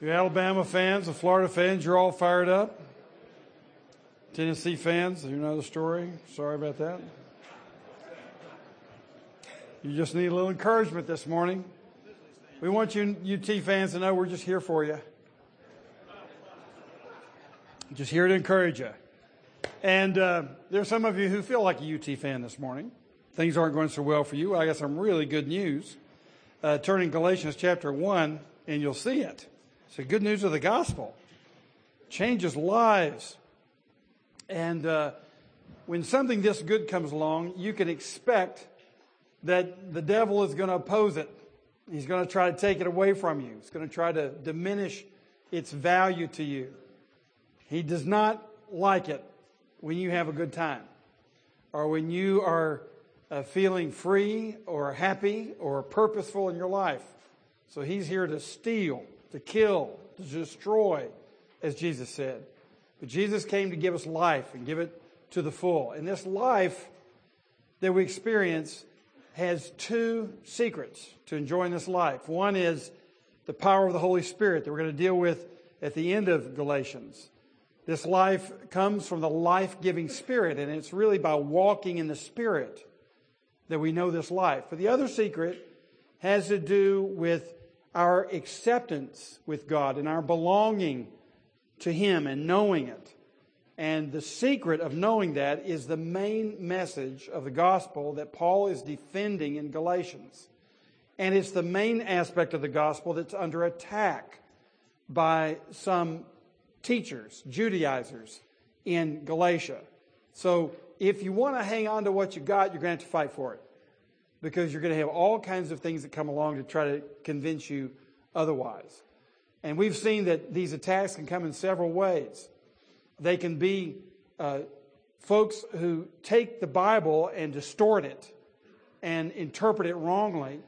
You Alabama fans, the Florida fans, you're all fired up. Tennessee fans, you know the story. Sorry about that. You just need a little encouragement this morning. We want you UT fans to know we're just here for you. Just here to encourage you. And uh, there's some of you who feel like a UT fan this morning. Things aren't going so well for you. I got some really good news. Uh, turning Galatians chapter 1, and you'll see it. It's the good news of the gospel. Changes lives. And uh, when something this good comes along, you can expect that the devil is going to oppose it. He's going to try to take it away from you. He's going to try to diminish its value to you. He does not like it when you have a good time or when you are uh, feeling free or happy or purposeful in your life. So he's here to steal, to kill, to destroy, as Jesus said. But Jesus came to give us life and give it to the full. And this life that we experience has two secrets to enjoying this life. One is the power of the Holy Spirit that we're going to deal with at the end of Galatians. This life comes from the life giving Spirit, and it's really by walking in the Spirit that we know this life. But the other secret has to do with our acceptance with God and our belonging to Him and knowing it. And the secret of knowing that is the main message of the gospel that Paul is defending in Galatians. And it's the main aspect of the gospel that's under attack by some teachers, Judaizers in Galatia. So if you want to hang on to what you got, you're going to have to fight for it. Because you're going to have all kinds of things that come along to try to convince you otherwise. And we've seen that these attacks can come in several ways. They can be uh, folks who take the Bible and distort it and interpret it wrongly.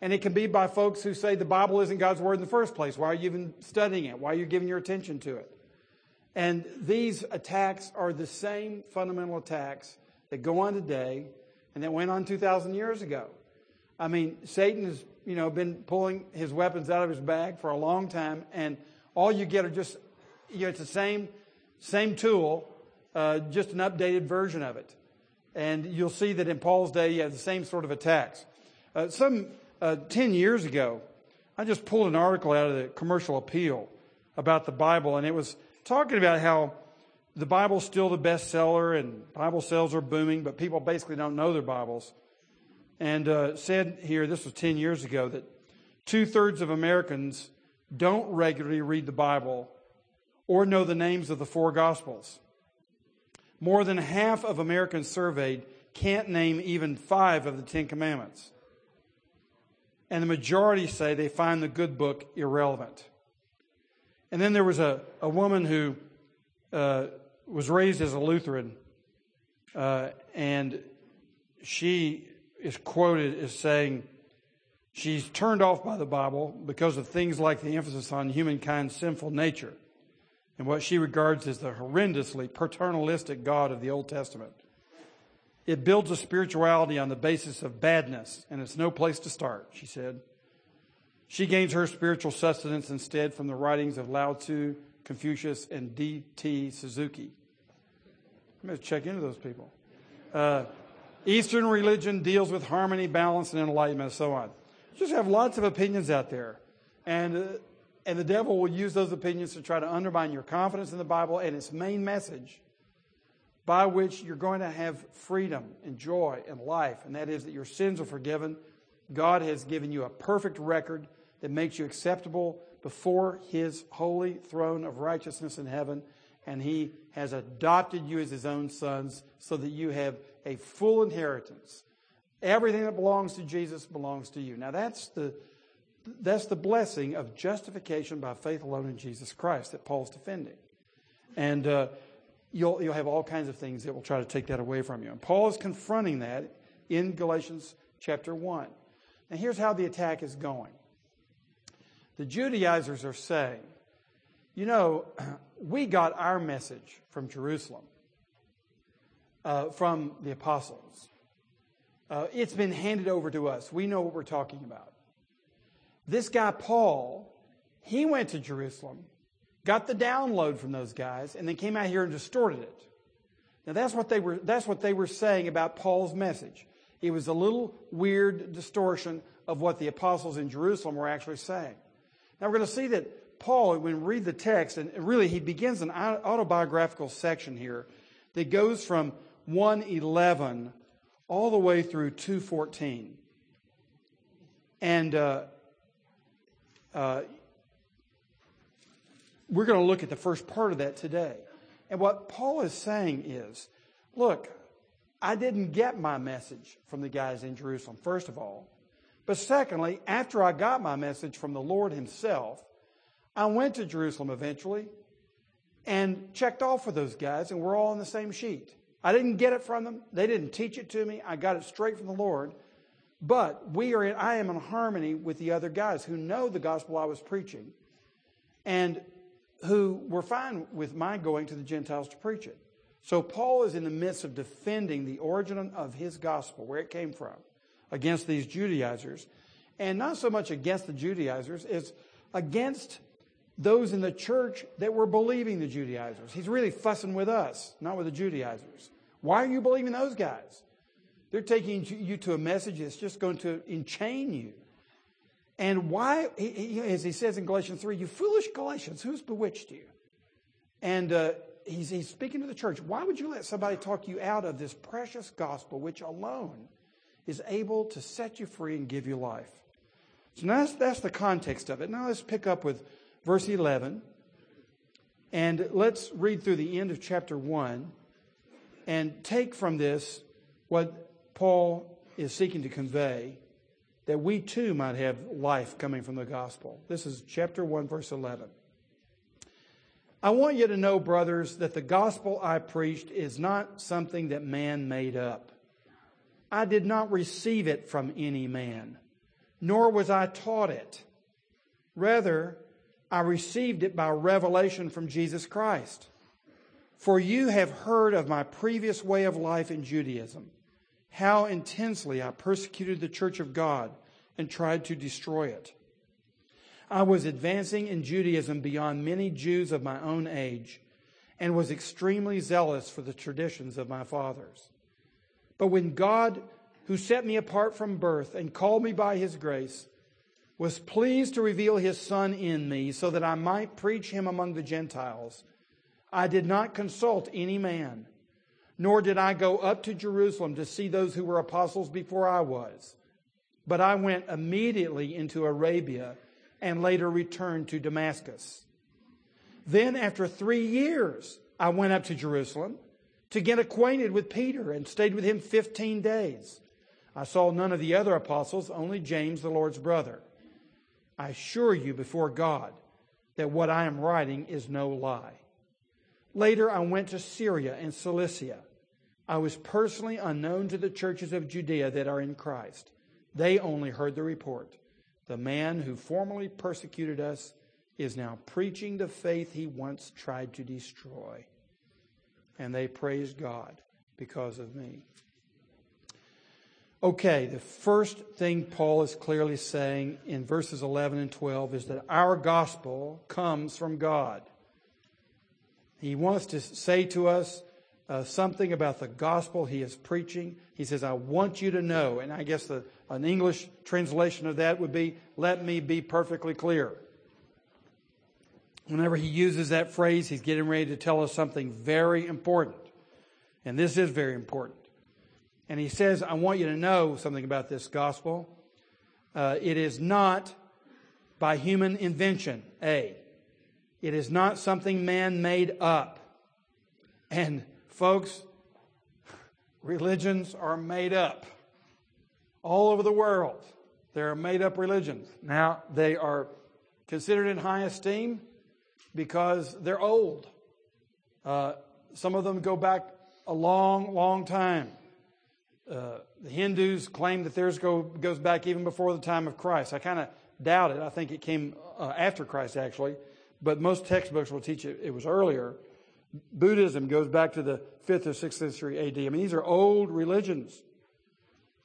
And it can be by folks who say the Bible isn't God's Word in the first place. Why are you even studying it? Why are you giving your attention to it? And these attacks are the same fundamental attacks that go on today and that went on 2,000 years ago. I mean, Satan has, you know, been pulling his weapons out of his bag for a long time, and all you get are just, you know, it's the same, same tool, uh, just an updated version of it. And you'll see that in Paul's day, you have the same sort of attacks. Uh, some uh, 10 years ago, I just pulled an article out of the Commercial Appeal about the Bible, and it was talking about how the Bible's still the bestseller and Bible sales are booming, but people basically don't know their Bibles. And uh, said here, this was 10 years ago, that two thirds of Americans don't regularly read the Bible or know the names of the four Gospels. More than half of Americans surveyed can't name even five of the Ten Commandments. And the majority say they find the good book irrelevant. And then there was a, a woman who uh, was raised as a Lutheran, uh, and she is quoted as saying she's turned off by the Bible because of things like the emphasis on humankind's sinful nature and what she regards as the horrendously paternalistic God of the Old Testament. It builds a spirituality on the basis of badness, and it's no place to start, she said. She gains her spiritual sustenance instead from the writings of Lao Tzu, Confucius, and D.T. Suzuki. I'm going to check into those people. Uh, Eastern religion deals with harmony, balance, and enlightenment, and so on. Just have lots of opinions out there. And, uh, and the devil will use those opinions to try to undermine your confidence in the Bible and its main message by which you're going to have freedom and joy and life, and that is that your sins are forgiven. God has given you a perfect record that makes you acceptable before his holy throne of righteousness in heaven. And he has adopted you as his own sons so that you have a full inheritance. Everything that belongs to Jesus belongs to you. Now that's the, that's the blessing of justification by faith alone in Jesus Christ that Paul's defending. And uh, you'll, you'll have all kinds of things that will try to take that away from you. And Paul is confronting that in Galatians chapter 1. Now here's how the attack is going. The Judaizers are saying, you know, we got our message from Jerusalem, uh, from the apostles. Uh, it's been handed over to us. We know what we're talking about. This guy, Paul, He went to Jerusalem, got the download from those guys, and then came out here and distorted it. Now that's what they were, that's what they were saying about Paul's message. It was a little weird distortion of what the apostles in Jerusalem were actually saying. Now we're going to see that Paul, when we read the text, and really he begins an autobiographical section here that goes from 111 all the way through 214. And uh, uh, we're going to look at the first part of that today. And what Paul is saying is look, I didn't get my message from the guys in Jerusalem, first of all. But secondly, after I got my message from the Lord Himself, I went to Jerusalem eventually and checked off with those guys, and we're all on the same sheet. I didn't get it from them. They didn't teach it to me. I got it straight from the Lord. But we are in, I am in harmony with the other guys who know the gospel I was preaching and who were fine with my going to the Gentiles to preach it. So Paul is in the midst of defending the origin of his gospel, where it came from, against these Judaizers. And not so much against the Judaizers, as against those in the church that were believing the Judaizers. He's really fussing with us, not with the Judaizers. Why are you believing those guys? They're taking you to a message that's just going to enchain you. And why, as he says in Galatians 3, you foolish Galatians, who's bewitched you? And uh, he's, he's speaking to the church. Why would you let somebody talk you out of this precious gospel, which alone is able to set you free and give you life? So that's, that's the context of it. Now let's pick up with verse 11. And let's read through the end of chapter 1 and take from this what Paul is seeking to convey that we too might have life coming from the gospel. This is chapter 1, verse 11. I want you to know, brothers, that the gospel I preached is not something that man made up. I did not receive it from any man, nor was I taught it. Rather, I received it by revelation from Jesus Christ. For you have heard of my previous way of life in Judaism, how intensely I persecuted the church of God and tried to destroy it. I was advancing in Judaism beyond many Jews of my own age and was extremely zealous for the traditions of my fathers. But when God, who set me apart from birth and called me by his grace, was pleased to reveal his Son in me so that I might preach him among the Gentiles. I did not consult any man, nor did I go up to Jerusalem to see those who were apostles before I was. But I went immediately into Arabia and later returned to Damascus. Then, after three years, I went up to Jerusalem to get acquainted with Peter and stayed with him 15 days. I saw none of the other apostles, only James, the Lord's brother. I assure you before God that what I am writing is no lie. Later, I went to Syria and Cilicia. I was personally unknown to the churches of Judea that are in Christ. They only heard the report. The man who formerly persecuted us is now preaching the faith he once tried to destroy. And they praise God because of me. Okay, the first thing Paul is clearly saying in verses 11 and 12 is that our gospel comes from God. He wants to say to us uh, something about the gospel he is preaching. He says, I want you to know. And I guess the, an English translation of that would be, let me be perfectly clear. Whenever he uses that phrase, he's getting ready to tell us something very important. And this is very important. And he says, I want you to know something about this gospel. Uh, it is not by human invention, A. It is not something man made up. And folks, religions are made up all over the world. There are made up religions. Now, they are considered in high esteem because they're old. Uh, some of them go back a long, long time. Uh, the Hindus claim that theirs go, goes back even before the time of Christ. I kind of doubt it. I think it came uh, after Christ, actually. But most textbooks will teach it, it was earlier. Buddhism goes back to the 5th or 6th century AD. I mean, these are old religions.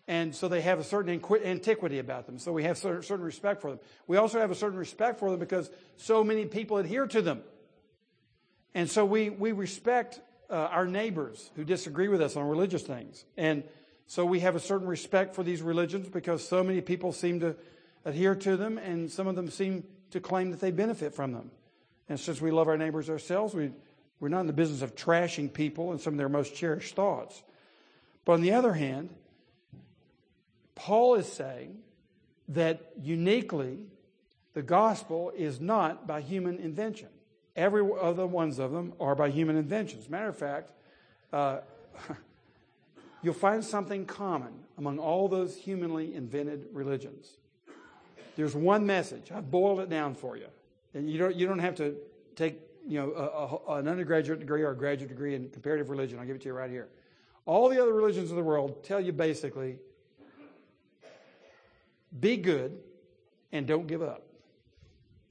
And so they have a certain antiquity about them. So we have certain, respect for them. We also have a certain respect for them because so many people adhere to them. And so we, we respect uh, our neighbors who disagree with us on religious things. And so we have a certain respect for these religions because so many people seem to adhere to them and some of them seem to claim that they benefit from them. And since we love our neighbors ourselves, we, we're not in the business of trashing people and some of their most cherished thoughts. But on the other hand, Paul is saying that uniquely the gospel is not by human invention. Every other ones of them are by human inventions. Matter of fact, uh, you'll find something common among all those humanly invented religions. There's one message. I've boiled it down for you. And you don't, you don't have to take you know, a, a, an undergraduate degree or a graduate degree in comparative religion. I'll give it to you right here. All the other religions of the world tell you basically be good and don't give up.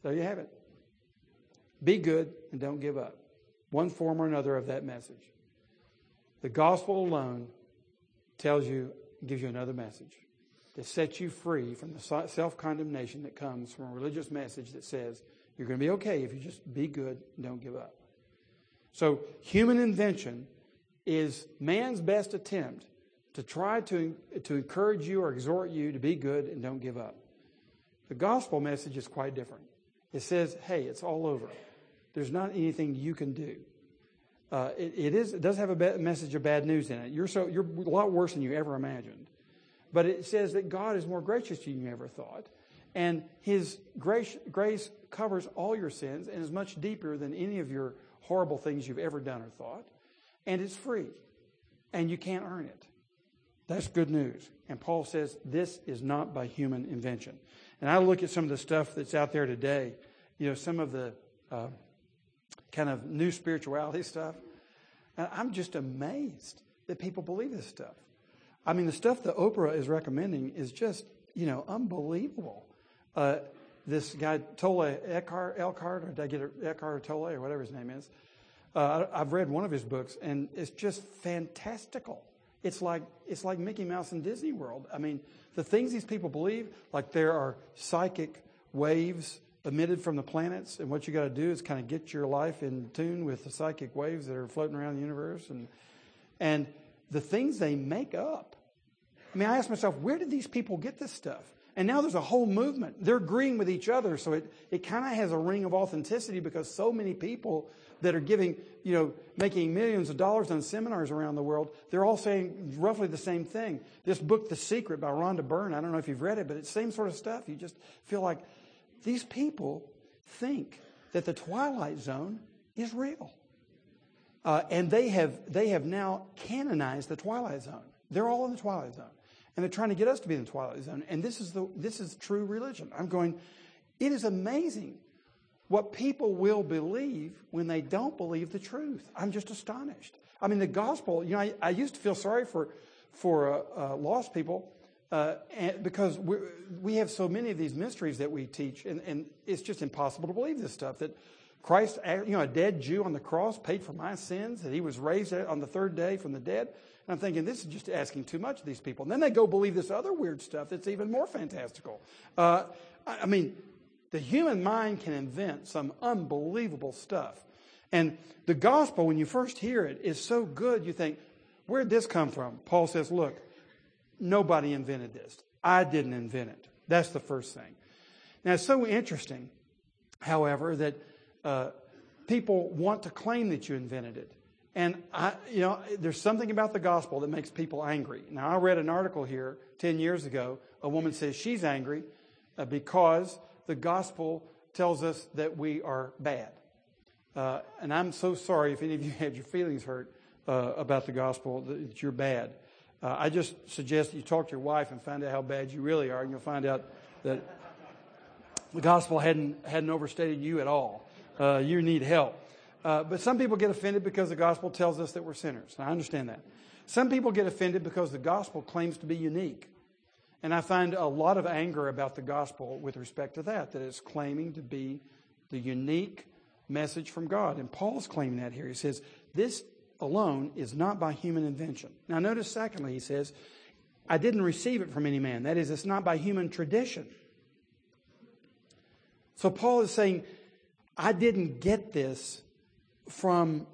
There you have it. Be good and don't give up. One form or another of that message. The gospel alone tells you, gives you another message to set you free from the self condemnation that comes from a religious message that says you're going to be okay if you just be good and don't give up. So, human invention is man's best attempt to try to, to encourage you or exhort you to be good and don't give up. The gospel message is quite different. It says, hey, it's all over. There's not anything you can do. Uh, it, it is. It does have a message of bad news in it. You're so you're a lot worse than you ever imagined. But it says that God is more gracious than you ever thought, and His grace grace covers all your sins and is much deeper than any of your horrible things you've ever done or thought, and it's free, and you can't earn it. That's good news. And Paul says this is not by human invention. And I look at some of the stuff that's out there today. You know, some of the uh, kind of new spirituality stuff. And I'm just amazed that people believe this stuff. I mean, the stuff that Oprah is recommending is just, you know, unbelievable. Uh, this guy, Tolle Eckhart, Elkhart, or did I get it, Eckhart or Tolle, or whatever his name is. Uh, I've read one of his books, and it's just fantastical. It's like, it's like Mickey Mouse in Disney World. I mean, the things these people believe, like there are psychic waves emitted from the planets, and what you got to do is kind of get your life in tune with the psychic waves that are floating around the universe, and and the things they make up. I mean, I ask myself, where did these people get this stuff? And now there's a whole movement. They're agreeing with each other, so it, it kind of has a ring of authenticity because so many people that are giving, you know, making millions of dollars on seminars around the world, they're all saying roughly the same thing. This book, The Secret by Rhonda Byrne, I don't know if you've read it, but it's the same sort of stuff. You just feel like these people think that the twilight zone is real. Uh, and they have, they have now canonized the twilight zone. They're all in the twilight zone. And they're trying to get us to be in the twilight zone. And this is, the, this is true religion. I'm going, it is amazing what people will believe when they don't believe the truth. I'm just astonished. I mean, the gospel, you know, I, I used to feel sorry for, for uh, uh, lost people uh, because we, have so many of these mysteries that we teach, and, and it's just impossible to believe this stuff that Christ, you know, a dead Jew on the cross paid for my sins, that he was raised on the third day from the dead. And I'm thinking, this is just asking too much of these people. And then they go believe this other weird stuff that's even more fantastical. Uh, I mean, the human mind can invent some unbelievable stuff. And the gospel, when you first hear it, is so good, you think, where'd this come from? Paul says, look, Nobody invented this. I didn't invent it. That's the first thing. Now, it's so interesting, however, that uh, people want to claim that you invented it. And I, you know, there's something about the gospel that makes people angry. Now, I read an article here 10 years ago. A woman says she's angry uh, because the gospel tells us that we are bad. Uh, and I'm so sorry if any of you had your feelings hurt uh, about the gospel that you're bad. Uh, I just suggest that you talk to your wife and find out how bad you really are, and you'll find out that the gospel hadn't, hadn't overstated you at all. Uh, you need help. Uh, but some people get offended because the gospel tells us that we're sinners. And I understand that. Some people get offended because the gospel claims to be unique. And I find a lot of anger about the gospel with respect to that, that it's claiming to be the unique message from God. And Paul's claiming that here. He says, This alone is not by human invention. Now, notice, secondly, he says, I didn't receive it from any man. That is, it's not by human tradition. So Paul is saying, I didn't get this from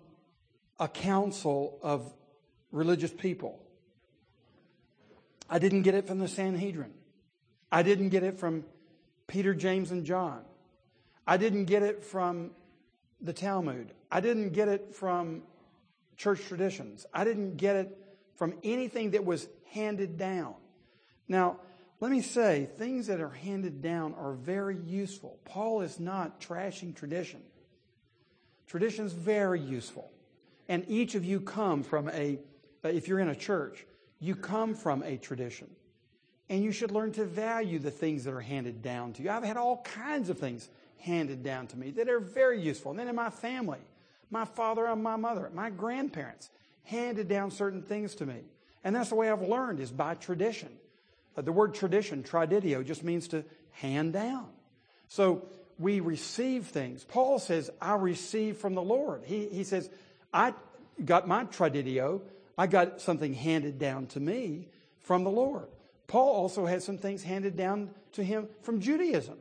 a council of religious people. I didn't get it from the Sanhedrin. I didn't get it from Peter, James, and John. I didn't get it from the Talmud. I didn't get it from church traditions. I didn't get it from anything that was handed down. Now, let me say, things that are handed down are very useful. Paul is not trashing tradition. Tradition is very useful. And each of you come from a, if you're in a church, you come from a tradition. And you should learn to value the things that are handed down to you. I've had all kinds of things handed down to me that are very useful. And then in my family, my father and my mother, my grandparents handed down certain things to me. And that's the way I've learned is by tradition. Uh, the word tradition, traditio, just means to hand down. So we receive things. Paul says, I receive from the Lord. He, he says, I got my traditio. I got something handed down to me from the Lord. Paul also had some things handed down to him from Judaism.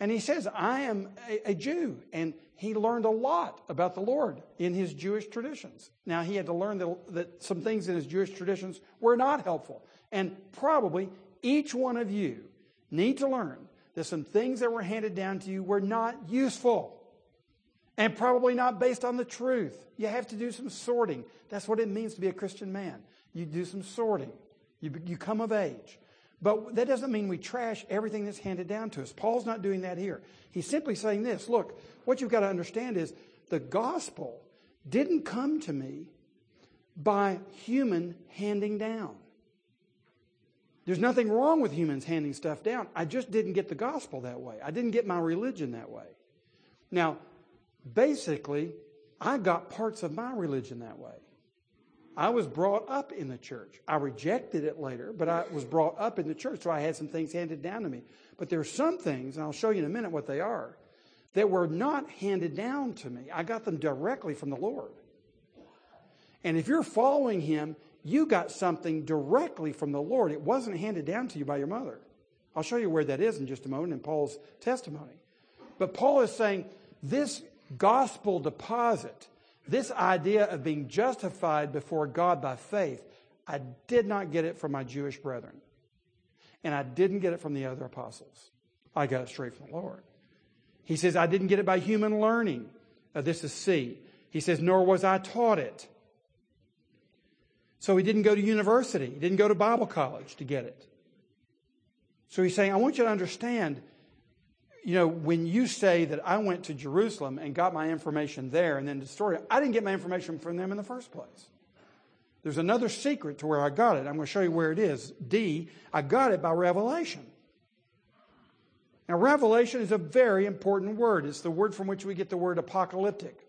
And he says, I am a, a, Jew. And he learned a lot about the Lord in his Jewish traditions. Now, he had to learn that, that some things in his Jewish traditions were not helpful. And probably each one of you need to learn that some things that were handed down to you were not useful and probably not based on the truth. You have to do some sorting. That's what it means to be a Christian man. You do some sorting. You, you come of age. But that doesn't mean we trash everything that's handed down to us. Paul's not doing that here. He's simply saying this look, what you've got to understand is the gospel didn't come to me by human handing down. There's nothing wrong with humans handing stuff down. I just didn't get the gospel that way. I didn't get my religion that way. Now, basically, I got parts of my religion that way. I was brought up in the church. I rejected it later, but I was brought up in the church, so I had some things handed down to me. But there are some things, and I'll show you in a minute what they are, that were not handed down to me. I got them directly from the Lord. And if you're following Him, you got something directly from the Lord. It wasn't handed down to you by your mother. I'll show you where that is in just a moment in Paul's testimony. But Paul is saying this gospel deposit, this idea of being justified before God by faith, I did not get it from my Jewish brethren. And I didn't get it from the other apostles. I got it straight from the Lord. He says, I didn't get it by human learning. This is C. He says, nor was I taught it. So he didn't go to university, he didn't go to Bible college to get it. So he's saying, I want you to understand, you know, when you say that I went to Jerusalem and got my information there and then the story, I didn't get my information from them in the first place. There's another secret to where I got it. I'm going to show you where it is. D, I got it by revelation. Now, revelation is a very important word. It's the word from which we get the word apocalyptic.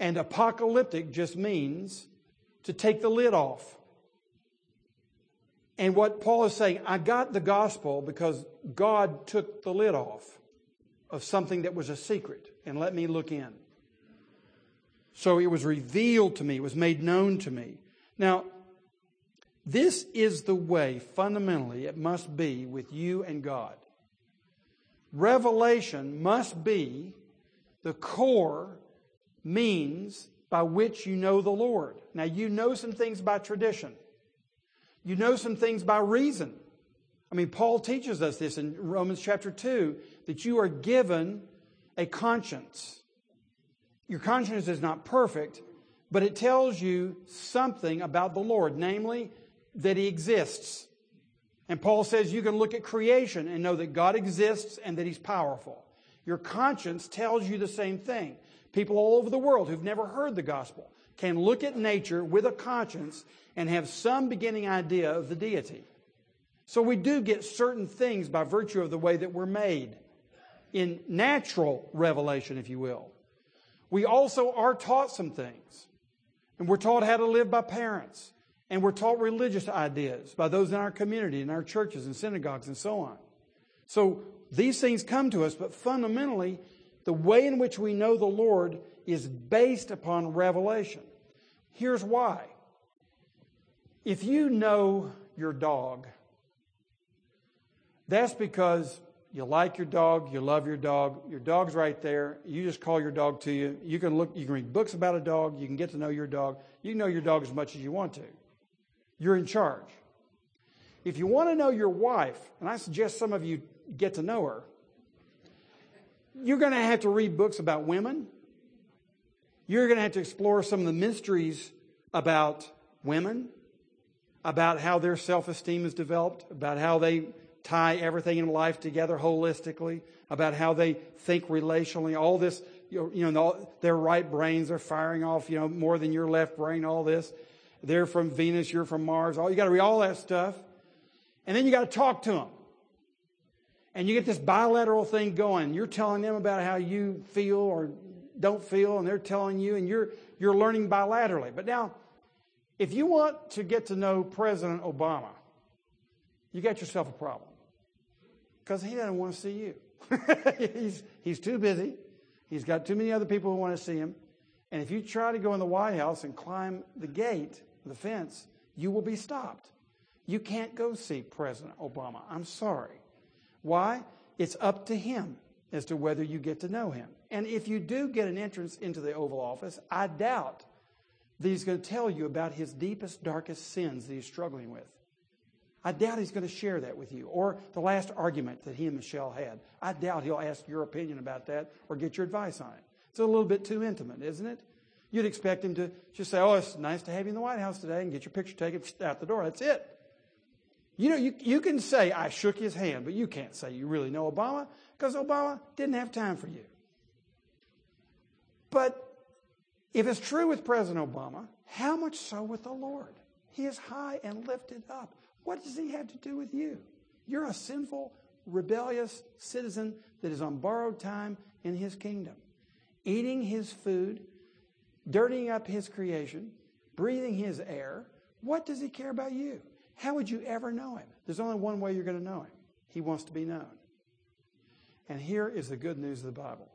And apocalyptic just means to take the lid off. And what Paul is saying, I got the gospel because God took the lid off of something that was a secret and let me look in. So it was revealed to me, it was made known to me. Now, this is the way, fundamentally, it must be with you and God. Revelation must be the core means by which you know the Lord. Now, you know some things by tradition, you know some things by reason. I mean, Paul teaches us this in Romans chapter 2 that you are given a conscience. Your conscience is not perfect, but it tells you something about the Lord, namely that He exists. And Paul says you can look at creation and know that God exists and that He's powerful. Your conscience tells you the same thing. People all over the world who've never heard the gospel can look at nature with a conscience and have some beginning idea of the deity. So we do get certain things by virtue of the way that we're made in natural revelation, if you will. We also are taught some things. And we're taught how to live by parents. And we're taught religious ideas by those in our community, in our churches and synagogues and so on. So these things come to us, but fundamentally, the way in which we know the Lord is based upon revelation. Here's why. If you know your dog, that's because you like your dog, you love your dog, your dog's right there. You just call your dog to you. You can look, you can read books about a dog, you can get to know your dog. You know your dog as much as you want to. You're in charge. If you want to know your wife, and I suggest some of you get to know her, you're going to have to read books about women. You're going to have to explore some of the mysteries about women, about how their self esteem is developed, about how they tie everything in life together holistically, about how they think relationally, all this, you know, their right brains are firing off, you know, more than your left brain, all this. They're from Venus, you're from Mars. All you got to read all that stuff. And then you got to talk to them. And you get this bilateral thing going. You're telling them about how you feel or don't feel, and they're telling you, and you're, you're learning bilaterally. But now, if you want to get to know President Obama, you got yourself a problem. Because he doesn't want to see you. he's, he's too busy. He's got too many other people who want to see him. And if you try to go in the White House and climb the gate, the fence, you will be stopped. You can't go see President Obama. I'm sorry. Why? It's up to him as to whether you get to know him. And if you do get an entrance into the Oval Office, I doubt that he's going to tell you about his deepest, darkest sins that he's struggling with. I doubt he's going to share that with you. Or the last argument that he and Michelle had. I doubt he'll ask your opinion about that or get your advice on it. It's a little bit too intimate, isn't it? You'd expect him to just say, Oh, it's nice to have you in the White House today and get your picture taken out the door. That's it. You know, you, you can say, I shook his hand, but you can't say you really know Obama because Obama didn't have time for you. But if it's true with President Obama, how much so with the Lord? He is high and lifted up. What does he have to do with you? You're a sinful, rebellious citizen that is on borrowed time in his kingdom, eating his food, dirtying up his creation, breathing his air. What does he care about you? How would you ever know him? There's only one way you're going to know him. He wants to be known. And here is the good news of the Bible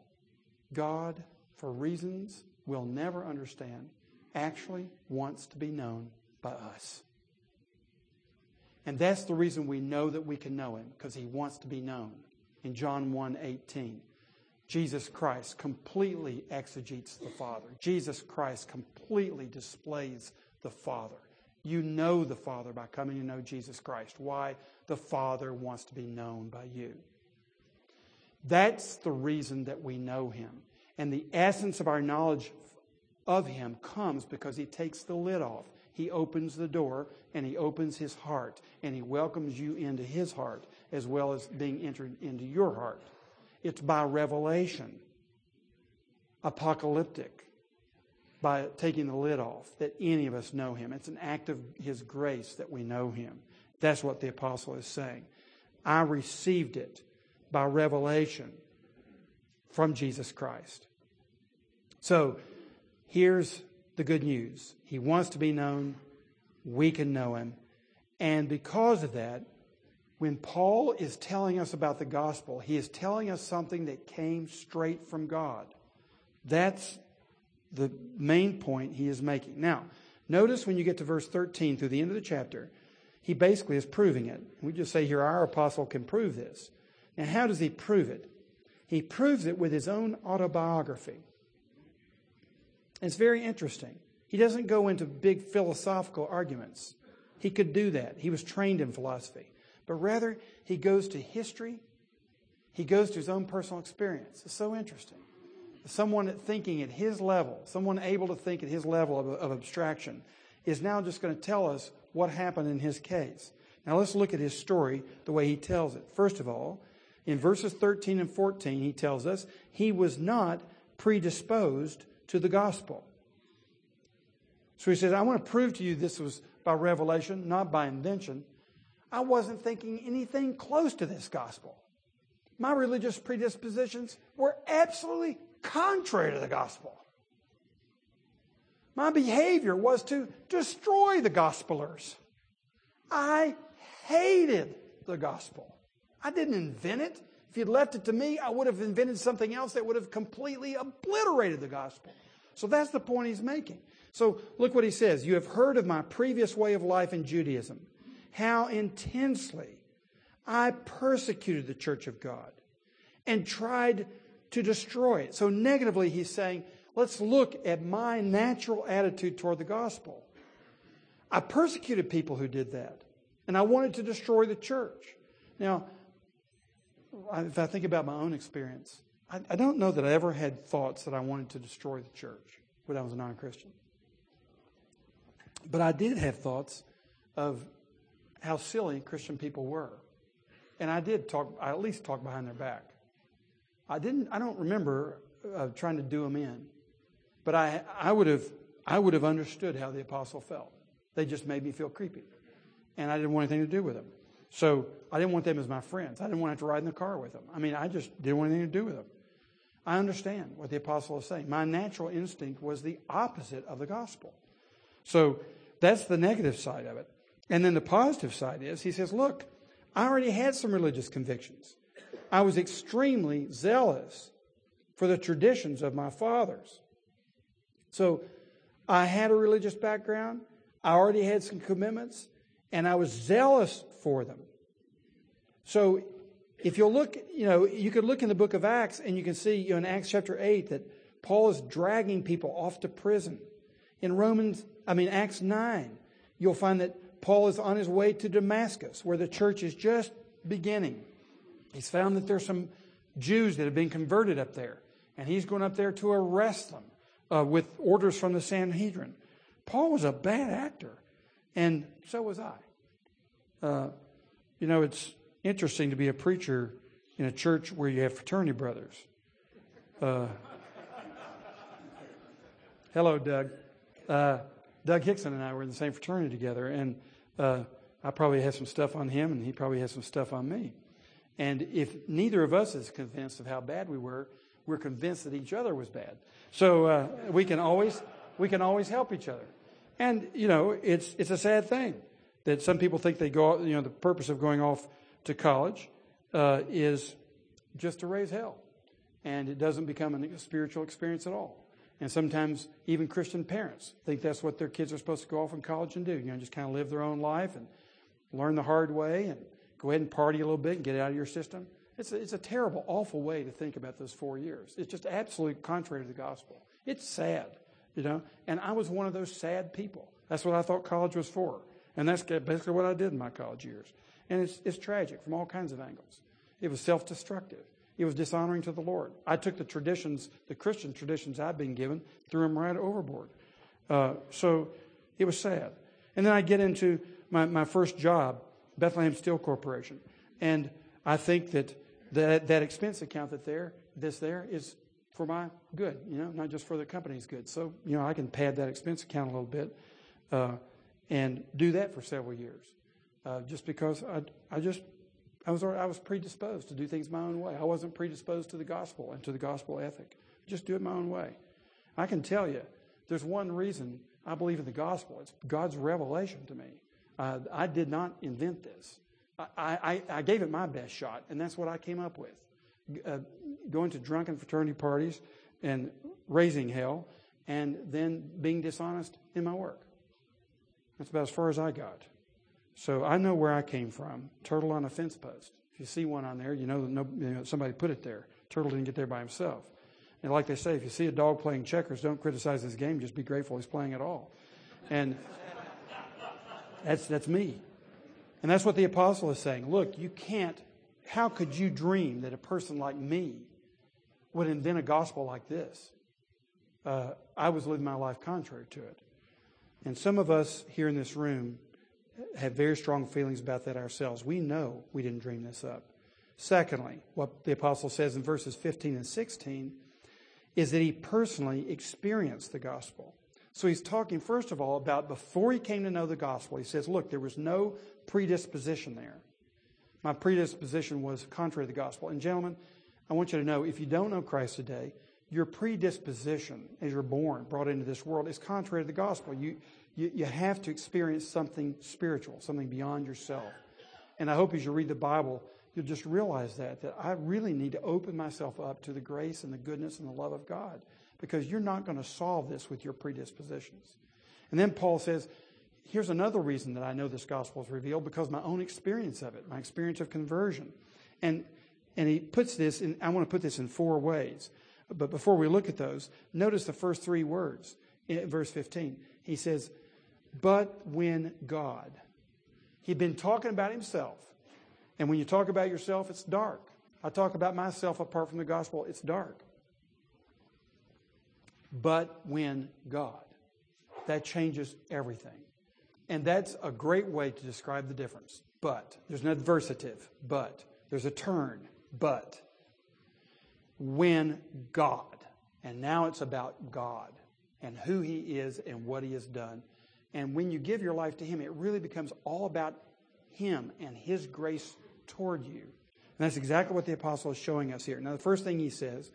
God, for reasons we'll never understand, actually wants to be known by us. And that's the reason we know that we can know him, because he wants to be known. In John 1 18, Jesus Christ completely exegetes the Father. Jesus Christ completely displays the Father. You know the Father by coming to know Jesus Christ. Why? The Father wants to be known by you. That's the reason that we know Him. And the essence of our knowledge of Him comes because He takes the lid off. He opens the door and He opens His heart and He welcomes you into His heart as well as being entered into your heart. It's by revelation, apocalyptic by taking the lid off, that any of us know him. It's an act of his grace that we know him. That's what the apostle is saying. I received it by revelation from Jesus Christ. So here's the good news. He wants to be known. We can know him. And because of that, when Paul is telling us about the gospel, he is telling us something that came straight from God. That's the main point he is making. Now, notice when you get to verse 13 through the end of the chapter, he basically is proving it. We just say here, our apostle can prove this. Now, how does he prove it? He proves it with his own autobiography. It's very interesting. He doesn't go into big philosophical arguments. He could do that. He was trained in philosophy. But rather, he goes to history. He goes to his own personal experience. It's so interesting someone thinking at his level, someone able to think at his level of, of abstraction, is now just going to tell us what happened in his case. Now let's look at his story the way he tells it. First of all, in verses 13 and 14, he tells us he was not predisposed to the gospel. So he says, I want to prove to you this was by revelation, not by invention. I wasn't thinking anything close to this gospel. My religious predispositions were absolutely contrary to the gospel. My behavior was to destroy the gospelers. I hated the gospel. I didn't invent it. If you'd left it to me, I would have invented something else that would have completely obliterated the gospel. So that's the point he's making. So look what he says. You have heard of my previous way of life in Judaism, how intensely I persecuted the church of God and tried to destroy it. So negatively, he's saying, let's look at my natural attitude toward the gospel. I persecuted people who did that, and I wanted to destroy the church. Now, if I think about my own experience, I, I don't know that I ever had thoughts that I wanted to destroy the church when I was a non Christian. But I did have thoughts of how silly Christian people were. And I did talk, I at least talked behind their back. I didn't, I don't remember uh, trying to do them in. But I, I would have, I would have understood how the apostle felt. They just made me feel creepy. And I didn't want anything to do with them. So I didn't want them as my friends. I didn't want to have to ride in the car with them. I mean, I just didn't want anything to do with them. I understand what the apostle is saying. My natural instinct was the opposite of the gospel. So that's the negative side of it. And then the positive side is he says, look, I already had some religious convictions. I was extremely zealous for the traditions of my fathers. So I had a religious background. I already had some commitments and I was zealous for them. So if you'll look, you know, you could look in the book of Acts and you can see you know, in Acts chapter 8 that Paul is dragging people off to prison. In Romans, I mean, Acts 9, you'll find that Paul is on his way to Damascus, where the church is just beginning. He's found that there's some Jews that have been converted up there, and he's going up there to arrest them uh, with orders from the Sanhedrin. Paul was a bad actor, and so was I. Uh, you know, it's interesting to be a preacher in a church where you have fraternity brothers. Uh, hello, Doug. Uh, Doug Hickson and I were in the same fraternity together, and uh, I probably had some stuff on him, and he probably had some stuff on me. And if neither of us is convinced of how bad we were, we're convinced that each other was bad. So uh, we can always we can always help each other. And you know, it's it's a sad thing that some people think they go. You know, the purpose of going off to college uh, is just to raise hell, and it doesn't become a spiritual experience at all. And sometimes even Christian parents think that's what their kids are supposed to go off in college and do. You know, just kind of live their own life and learn the hard way and go ahead and party a little bit and get out of your system. It's a, it's a terrible, awful way to think about those four years. It's just absolutely contrary to the gospel. It's sad, you know. And I was one of those sad people. That's what I thought college was for. And that's basically what I did in my college years. And it's, it's tragic from all kinds of angles. It was self destructive. It was dishonoring to the Lord. I took the traditions, the Christian traditions I'd been given, threw them right overboard. Uh, so it was sad. And then I get into my, my first job, Bethlehem Steel Corporation. And I think that that, that expense account that there, this there, is for my good, you know, not just for the company's good. So, you know, I can pad that expense account a little bit uh, and do that for several years. Uh, just because I, I just I was, I was predisposed to do things my own way. I wasn't predisposed to the gospel and to the gospel ethic. Just do it my own way. I can tell you, there's one reason I believe in the gospel. It's God's revelation to me. Uh, I did not invent this. I, I, I, gave it my best shot, and that's what I came up with. Uh, going to drunken fraternity parties and raising hell, and then being dishonest in my work. That's about as far as I got. So I know where I came from. Turtle on a fence post. If you see one on there, you know that no, you know, somebody put it there. Turtle didn't get there by himself. And like they say, if you see a dog playing checkers, don't criticize his game. Just be grateful he's playing at all. And that's that's me. And that's what the apostle is saying. Look, you can't. How could you dream that a person like me would invent a gospel like this? Uh, I was living my life contrary to it. And some of us here in this room have very strong feelings about that ourselves. We know we didn't dream this up. Secondly, what the apostle says in verses 15 and 16 is that he personally experienced the gospel. So he's talking, first of all, about before he came to know the gospel. He says, Look, there was no predisposition there. My predisposition was contrary to the gospel. And, gentlemen, I want you to know if you don't know Christ today, your predisposition as you're born, brought into this world, is contrary to the gospel. You, you, you have to experience something spiritual, something beyond yourself. And I hope as you read the Bible, you'll just realize that, that I really need to open myself up to the grace and the goodness and the love of God because you're not going to solve this with your predispositions. And then Paul says, here's another reason that I know this gospel is revealed because my own experience of it, my experience of conversion. And, and he puts this in, I want to put this in four ways. But before we look at those, notice the first three words in verse 15. He says, but when God. He'd been talking about himself. And when you talk about yourself, it's dark. I talk about myself apart from the gospel, it's dark. But when God. That changes everything. And that's a great way to describe the difference. But. There's an adversative. But. There's a turn. But. When God. And now it's about God and who He is and what He has done. And when you give your life to Him, it really becomes all about Him and His grace toward you. And that's exactly what the apostle is showing us here. Now, the first thing he says,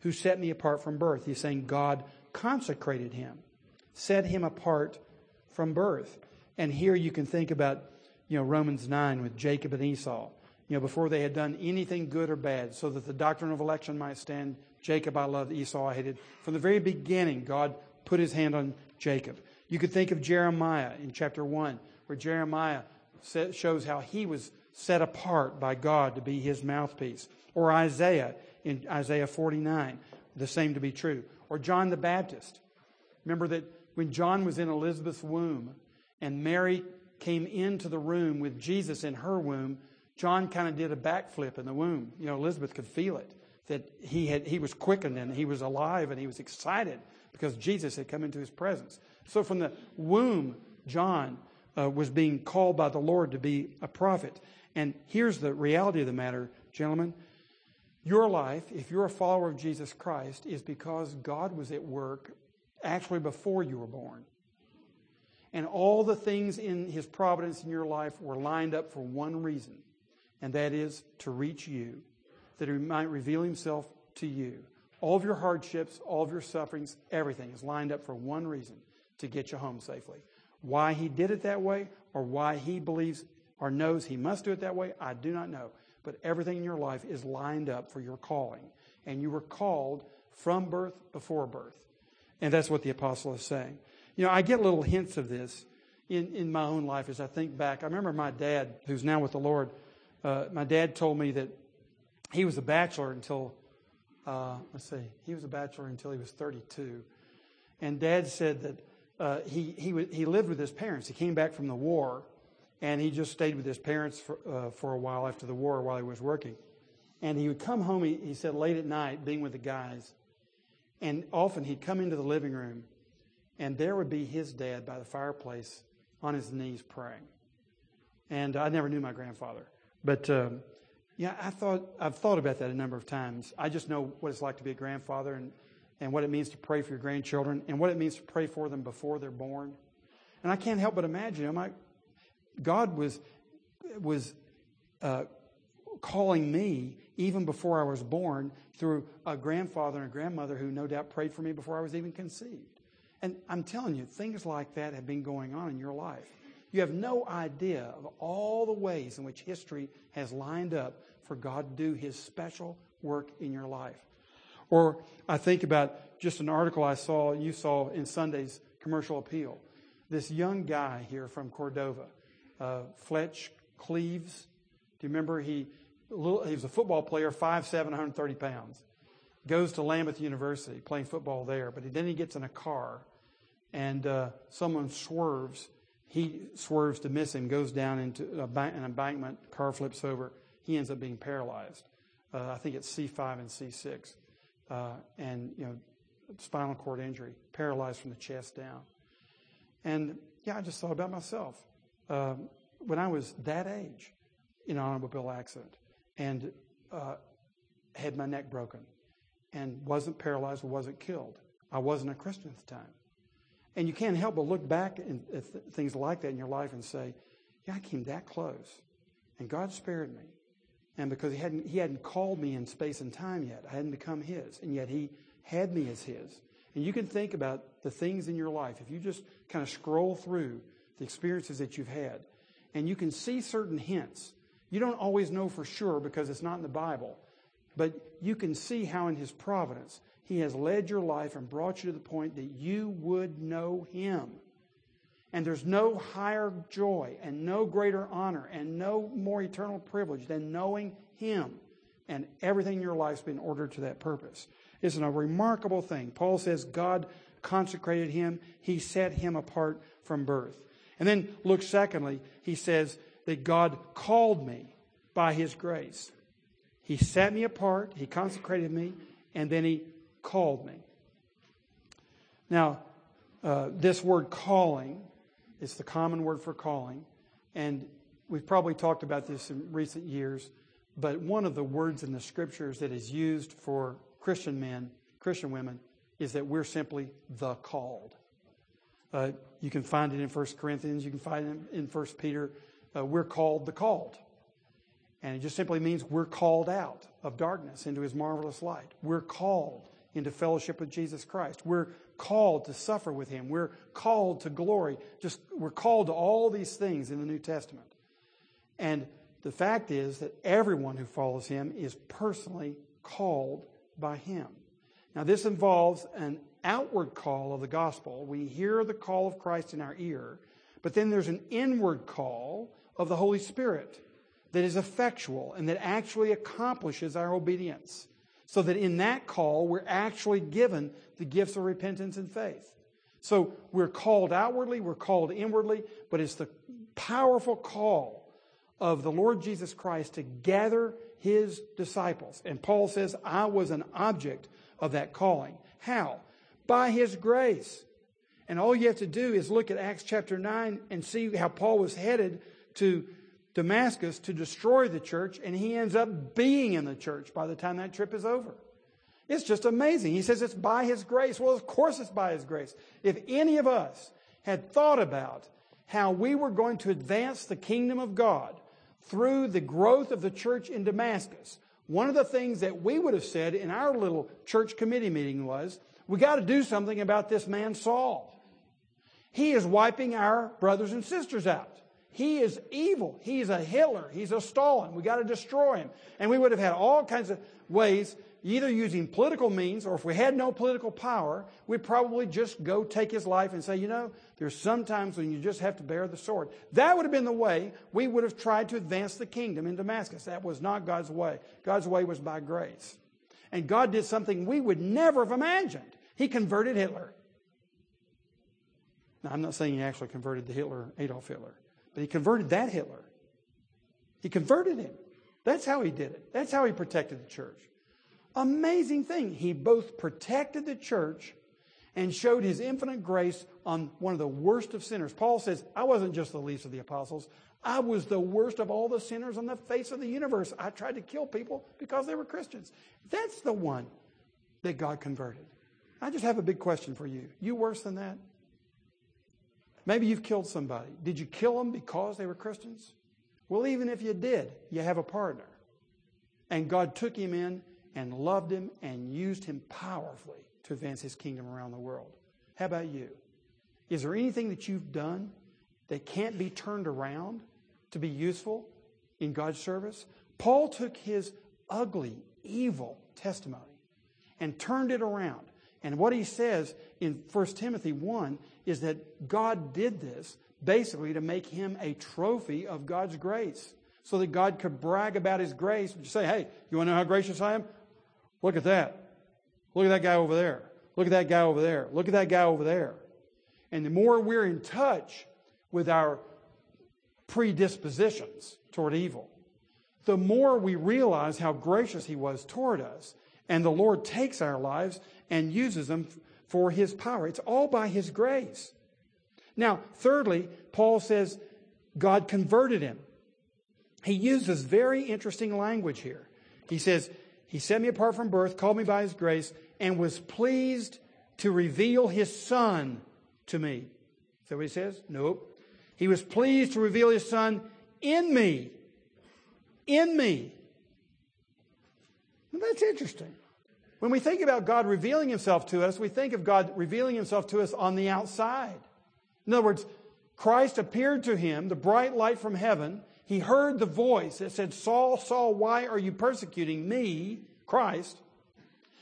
who set me apart from birth? He's saying God consecrated him, set him apart from birth. And here you can think about, you know, Romans 9 with Jacob and Esau. You know, before they had done anything good or bad, so that the doctrine of election might stand, Jacob I loved, Esau I hated. From the very beginning, God put his hand on Jacob. You could think of Jeremiah in chapter 1, where Jeremiah shows how he was set apart by God to be his mouthpiece. Or Isaiah in Isaiah 49, the same to be true. Or John the Baptist. Remember that when John was in Elizabeth's womb and Mary came into the room with Jesus in her womb, John kind of did a backflip in the womb. You know, Elizabeth could feel it that he had he was quickened and he was alive and he was excited because Jesus had come into his presence. So from the womb, John uh, was being called by the Lord to be a prophet. And here's the reality of the matter, gentlemen. Your life, if you're a follower of Jesus Christ, is because God was at work actually before you were born. And all the things in His providence in your life were lined up for one reason, and that is to reach you, that He might reveal Himself to you. All of your hardships, all of your sufferings, everything is lined up for one reason to get you home safely. Why He did it that way, or why He believes or knows he must do it that way, I do not know. But everything in your life is lined up for your calling. And you were called from birth before birth. And that's what the apostle is saying. You know, I get little hints of this in, in my own life as I think back. I remember my dad, who's now with the Lord, uh, my dad told me that he was a bachelor until, uh, let's see, he was a bachelor until he was 32. And dad said that uh, he, he, he lived with his parents. He came back from the war and he just stayed with his parents for, uh, for a while after the war while he was working. And he would come home, he, he said, late at night, being with the guys. And often he'd come into the living room, and there would be his dad by the fireplace on his knees praying. And I never knew my grandfather. But um, yeah, I thought, I've thought about that a number of times. I just know what it's like to be a grandfather and, and what it means to pray for your grandchildren and what it means to pray for them before they're born. And I can't help but imagine, I'm like, God was, was uh, calling me even before I was born through a grandfather and a grandmother who no doubt prayed for me before I was even conceived. And I'm telling you, things like that have been going on in your life. You have no idea of all the ways in which history has lined up for God to do his special work in your life. Or I think about just an article I saw, you saw in Sunday's commercial appeal. This young guy here from Cordova uh, Fletch Cleaves. Do you remember he, he was a football player, 5'7", 130 pounds. Goes to Lambuth University, playing football there, but then he gets in a car, and uh, someone swerves. He swerves to miss him, goes down into an embankment, car flips over. He ends up being paralyzed. Uh, I think it's C5 and C6, uh, and you know, spinal cord injury, paralyzed from the chest down. And yeah, I just thought about myself um, when I was that age in an automobile accident and uh, had my neck broken and wasn't paralyzed, or wasn't killed. I wasn't a Christian at the time. And you can't help but look back at uh, th- things like that in your life and say, yeah, I came that close. And God spared me. And because he hadn't, he hadn't called me in space and time yet, I hadn't become his. And yet he had me as his. And you can think about the things in your life. If you just kind of scroll through the experiences that you've had. And you can see certain hints. You don't always know for sure because it's not in the Bible, but you can see how in His providence He has led your life and brought you to the point that you would know Him And there's no higher joy and no greater honor and no more eternal privilege than knowing Him. And everything in your life's been ordered to that purpose. It's a remarkable thing. Paul says God consecrated him, He set him apart from birth. And then look, secondly, he says that God called me by His grace. He set me apart, He consecrated me, and then He called me. Now, uh, this word calling is the common word for calling, and we've probably talked about this in recent years, but one of the words in the scriptures that is used for Christian men, Christian women, is that we're simply the called. Uh, you can find it in 1 Corinthians, you can find it in 1 Peter. Uh, we're called the called. And it just simply means we're called out of darkness into his marvelous light. We're called into fellowship with Jesus Christ. We're called to suffer with him. We're called to glory. Just we're called to all these things in the New Testament. And the fact is that everyone who follows him is personally called by him. Now this involves an outward call of the gospel. We hear the call of Christ in our ear, but then there's an inward call of the Holy Spirit that is effectual and that actually accomplishes our obedience. So that in that call, we're actually given the gifts of repentance and faith. So we're called outwardly, we're called inwardly, but it's the powerful call of the Lord Jesus Christ to gather his disciples. And Paul says, I was an object of that calling. How? By his grace. And all you have to do is look at Acts chapter 9 and see how Paul was headed to Damascus to destroy the church, and he ends up being in the church by the time that trip is over. It's just amazing. He says it's by his grace. Well, of course it's by his grace. If any of us had thought about how we were going to advance the kingdom of God through the growth of the church in Damascus, one of the things that we would have said in our little church committee meeting was, we got to do something about this man Saul. He is wiping our brothers and sisters out. He is evil. He's a Hitler. He's a Stalin. We got to destroy him. And we would have had all kinds of ways, either using political means, or if we had no political power, we'd probably just go take his life and say, you know, there's sometimes when you just have to bear the sword. That would have been the way we would have tried to advance the kingdom in Damascus. That was not God's way. God's way was by grace. And God did something we would never have imagined. He converted Hitler. Now, I'm not saying he actually converted the Hitler, Adolf Hitler. But he converted that Hitler. He converted him. That's how he did it. That's how he protected the church. Amazing thing. He both protected the church and showed his infinite grace on one of the worst of sinners. Paul says, I wasn't just the least of the apostles. I was the worst of all the sinners on the face of the universe. I tried to kill people because they were Christians. That's the one that God converted. I just have a big question for you. You worse than that? Maybe you've killed somebody. Did you kill them because they were Christians? Well, even if you did, you have a partner. And God took him in and loved him and used him powerfully to advance his kingdom around the world. How about you? Is there anything that you've done that can't be turned around to be useful in God's service? Paul took his ugly, evil testimony and turned it around. And what he says in 1 Timothy 1 is that God did this basically to make him a trophy of God's grace. So that God could brag about his grace and say, hey, you want to know how gracious I am? Look at that. Look at that guy over there. Look at that guy over there. Look at that guy over there. And the more we're in touch with our predispositions toward evil, the more we realize how gracious he was toward us. And the Lord takes our lives and uses them for his power. It's all by his grace. Now, thirdly, Paul says God converted him. He uses very interesting language here. He says, He set me apart from birth, called me by His grace, and was pleased to reveal His Son to me. Is that what He says? Nope. He was pleased to reveal His Son in me. In me. Well, that's interesting. When we think about God revealing himself to us, we think of God revealing himself to us on the outside. In other words, Christ appeared to him, the bright light from heaven. He heard the voice that said, Saul, Saul, why are you persecuting me, Christ?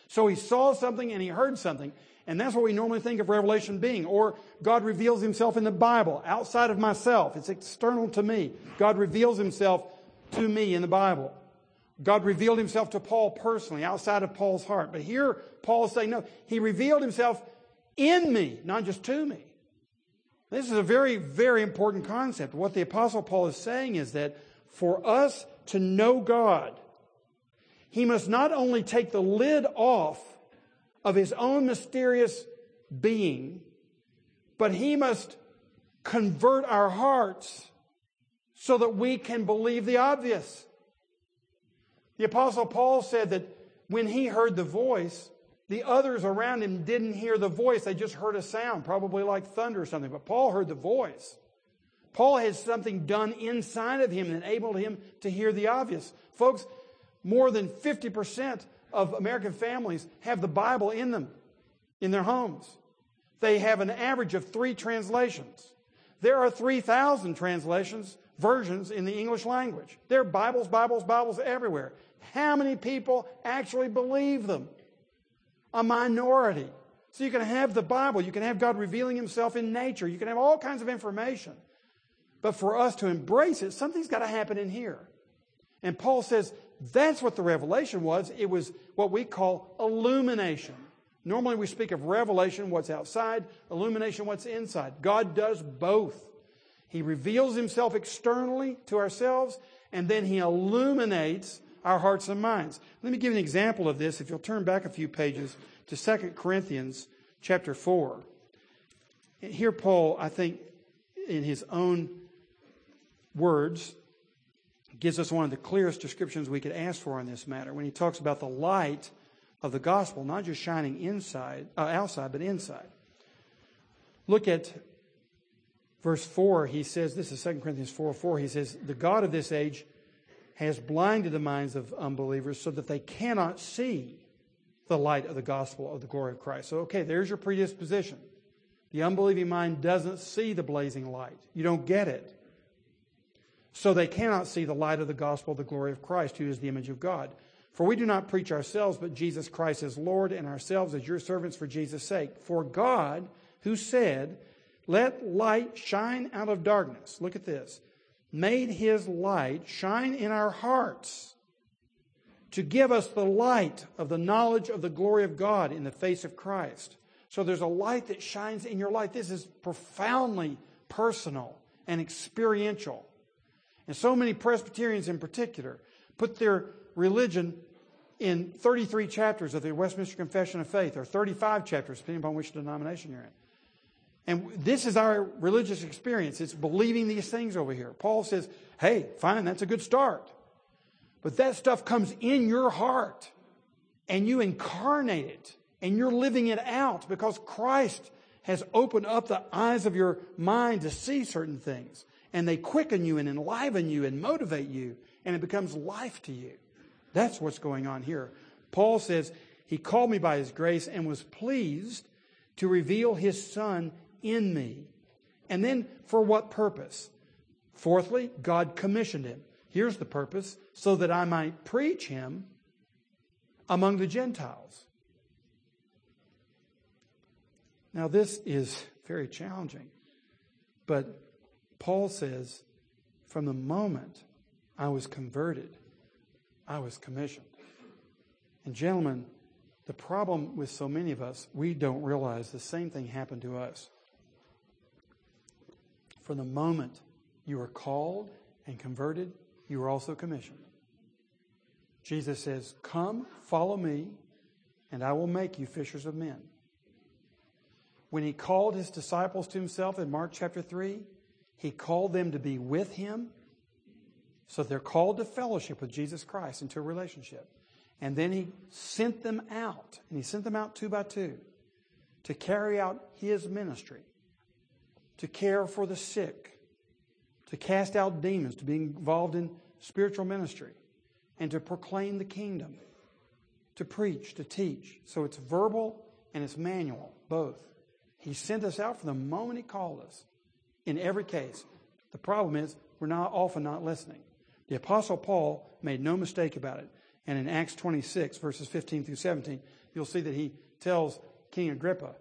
So he saw something and he heard something. And that's what we normally think of revelation being. Or God reveals himself in the Bible outside of myself. It's external to me. God reveals himself to me in the Bible. God revealed himself to Paul personally, outside of Paul's heart. But here, Paul is saying, no, he revealed himself in me, not just to me. This is a very, very important concept. What the Apostle Paul is saying is that for us to know God, he must not only take the lid off of his own mysterious being, but he must convert our hearts so that we can believe the obvious. The Apostle Paul said that when he heard the voice, the others around him didn't hear the voice. They just heard a sound, probably like thunder or something. But Paul heard the voice. Paul had something done inside of him that enabled him to hear the obvious. Folks, more than 50% of American families have the Bible in them, in their homes. They have an average of three translations. There are 3,000 translations, versions in the English language. There are Bibles, Bibles, Bibles everywhere. How many people actually believe them? A minority. So you can have the Bible, you can have God revealing Himself in nature, you can have all kinds of information. But for us to embrace it, something's got to happen in here. And Paul says that's what the revelation was. It was what we call illumination. Normally we speak of revelation, what's outside, illumination, what's inside. God does both. He reveals himself externally to ourselves, and then he illuminates our hearts and minds. Let me give an example of this. If you'll turn back a few pages to 2 Corinthians chapter 4. Here, Paul, I think, in his own words, gives us one of the clearest descriptions we could ask for on this matter when he talks about the light of the gospel not just shining inside, uh, outside, but inside. Look at verse 4. He says, this is 2 Corinthians 4 4. He says, The God of this age has blinded the minds of unbelievers so that they cannot see the light of the gospel of the glory of Christ. So, okay, there's your predisposition. The unbelieving mind doesn't see the blazing light. You don't get it. So they cannot see the light of the gospel of the glory of Christ, who is the image of God. For we do not preach ourselves, but Jesus Christ as Lord, and ourselves as your servants for Jesus' sake. For God, who said, Let light shine out of darkness. Look at this made his light shine in our hearts to give us the light of the knowledge of the glory of God in the face of Christ. So there's a light that shines in your life. This is profoundly personal and experiential. And so many Presbyterians in particular put their religion in 33 chapters of the Westminster Confession of Faith, or 35 chapters, depending upon which denomination you're in. And this is our religious experience. It's believing these things over here. Paul says, hey, fine, that's a good start. But that stuff comes in your heart and you incarnate it and you're living it out because Christ has opened up the eyes of your mind to see certain things. And they quicken you and enliven you and motivate you and it becomes life to you. That's what's going on here. Paul says, He called me by His grace and was pleased to reveal His Son in me. And then for what purpose? Fourthly, God commissioned him. Here's the purpose so that I might preach him among the Gentiles. Now, this is very challenging, but Paul says, from the moment I was converted, I was commissioned. And, gentlemen, the problem with so many of us, we don't realize the same thing happened to us. From the moment you are called and converted, you are also commissioned. Jesus says, Come, follow me, and I will make you fishers of men. When he called his disciples to himself in Mark chapter 3, he called them to be with him. So they're called to fellowship with Jesus Christ into a relationship. And then he sent them out, and he sent them out two by two to carry out his ministry to care for the sick, to cast out demons, to be involved in spiritual ministry, and to proclaim the kingdom, to preach, to teach. So it's verbal and it's manual, both. He sent us out from the moment He called us in every case. The problem is we're not often not listening. The Apostle Paul made no mistake about it. And in Acts 26, verses 15 through 17, you'll see that he tells King Agrippa,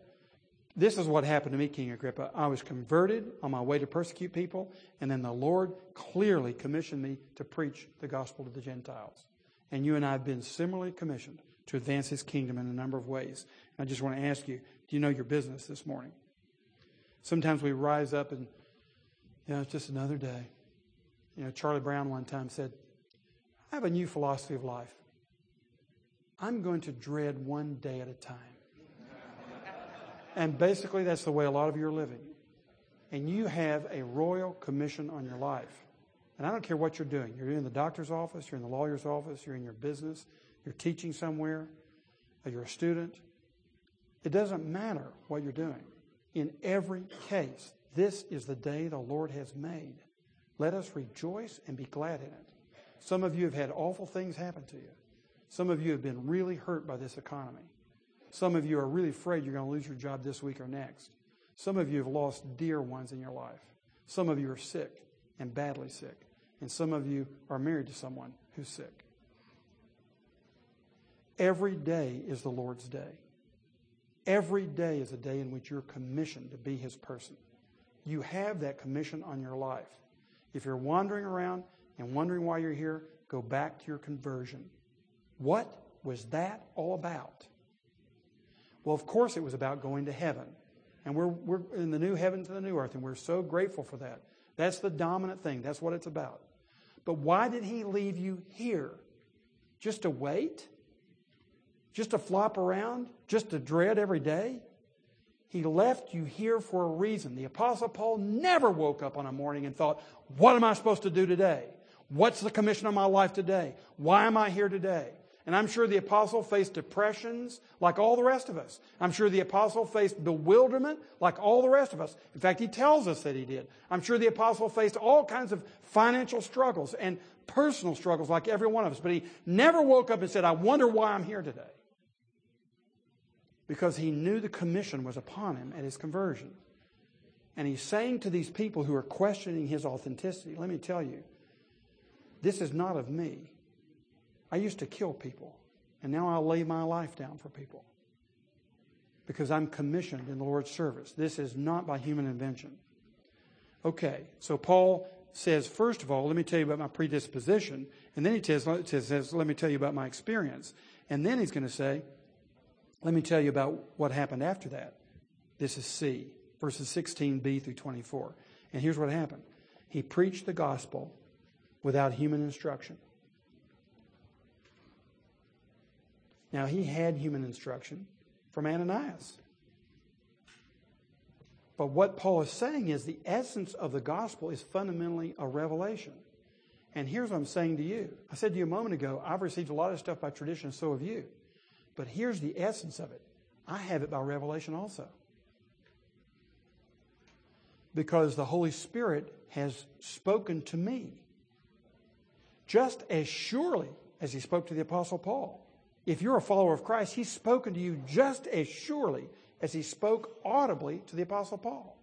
this is what happened to me, King Agrippa. I was converted on my way to persecute people, and then the Lord clearly commissioned me to preach the gospel to the Gentiles. And you and I have been similarly commissioned to advance his kingdom in a number of ways. I just want to ask you, do you know your business this morning? Sometimes we rise up and, you know, it's just another day. You know, Charlie Brown one time said, I have a new philosophy of life. I'm going to dread one day at a time. And basically, that's the way a lot of you are living. And you have a royal commission on your life. And I don't care what you're doing. You're in the doctor's office, you're in the lawyer's office, you're in your business, you're teaching somewhere, you're a student. It doesn't matter what you're doing. In every case, this is the day the Lord has made. Let us rejoice and be glad in it. Some of you have had awful things happen to you. Some of you have been really hurt by this economy. Some of you are really afraid you're going to lose your job this week or next. Some of you have lost dear ones in your life. Some of you are sick and badly sick. And some of you are married to someone who's sick. Every day is the Lord's day. Every day is a day in which you're commissioned to be His person. You have that commission on your life. If you're wandering around and wondering why you're here, go back to your conversion. What was that all about? Well, of course, it was about going to heaven. And we're, we're in the new heavens and the new earth, and we're so grateful for that. That's the dominant thing. That's what it's about. But why did he leave you here? Just to wait? Just to flop around? Just to dread every day? He left you here for a reason. The Apostle Paul never woke up on a morning and thought, What am I supposed to do today? What's the commission of my life today? Why am I here today? And I'm sure the apostle faced depressions like all the rest of us. I'm sure the apostle faced bewilderment like all the rest of us. In fact, he tells us that he did. I'm sure the apostle faced all kinds of financial struggles and personal struggles like every one of us. But he never woke up and said, I wonder why I'm here today. Because he knew the commission was upon him at his conversion. And he's saying to these people who are questioning his authenticity, let me tell you, this is not of me. I used to kill people, and now I'll lay my life down for people because I'm commissioned in the Lord's service. This is not by human invention. Okay, so Paul says, first of all, let me tell you about my predisposition. And then he says, says let me tell you about my experience. And then he's going to say, let me tell you about what happened after that. This is C, verses 16b through 24. And here's what happened He preached the gospel without human instruction. Now, he had human instruction from Ananias. But what Paul is saying is the essence of the gospel is fundamentally a revelation. And here's what I'm saying to you. I said to you a moment ago, I've received a lot of stuff by tradition, and so have you. But here's the essence of it I have it by revelation also. Because the Holy Spirit has spoken to me just as surely as he spoke to the Apostle Paul if you're a follower of Christ, he's spoken to you just as surely as he spoke audibly to the Apostle Paul.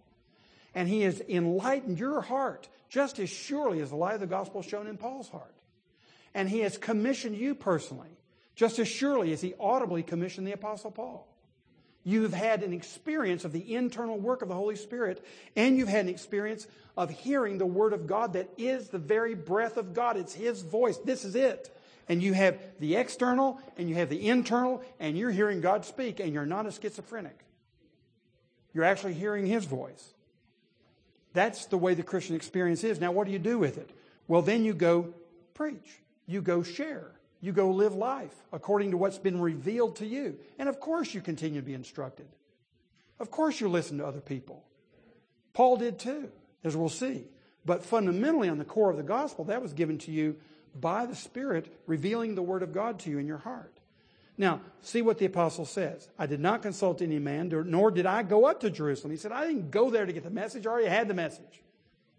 And he has enlightened your heart just as surely as the light of the gospel shone in Paul's heart. And he has commissioned you personally just as surely as he audibly commissioned the Apostle Paul. You've had an experience of the internal work of the Holy Spirit, and you've had an experience of hearing the Word of God that is the very breath of God. It's His voice. This is it and you have the external and you have the internal, and you're hearing God speak, and you're not a schizophrenic. You're actually hearing His voice. That's the way the Christian experience is. Now, what do you do with it? Well, then you go preach, you go share, you go live life according to what's been revealed to you. And of course, you continue to be instructed. Of course, you listen to other people. Paul did too, as we'll see. But fundamentally, on the core of the gospel, that was given to you by the Spirit revealing the Word of God to you in your heart. Now, see what the apostle says. I did not consult any man, nor did I go up to Jerusalem. He said, I didn't go there to get the message. I already had the message.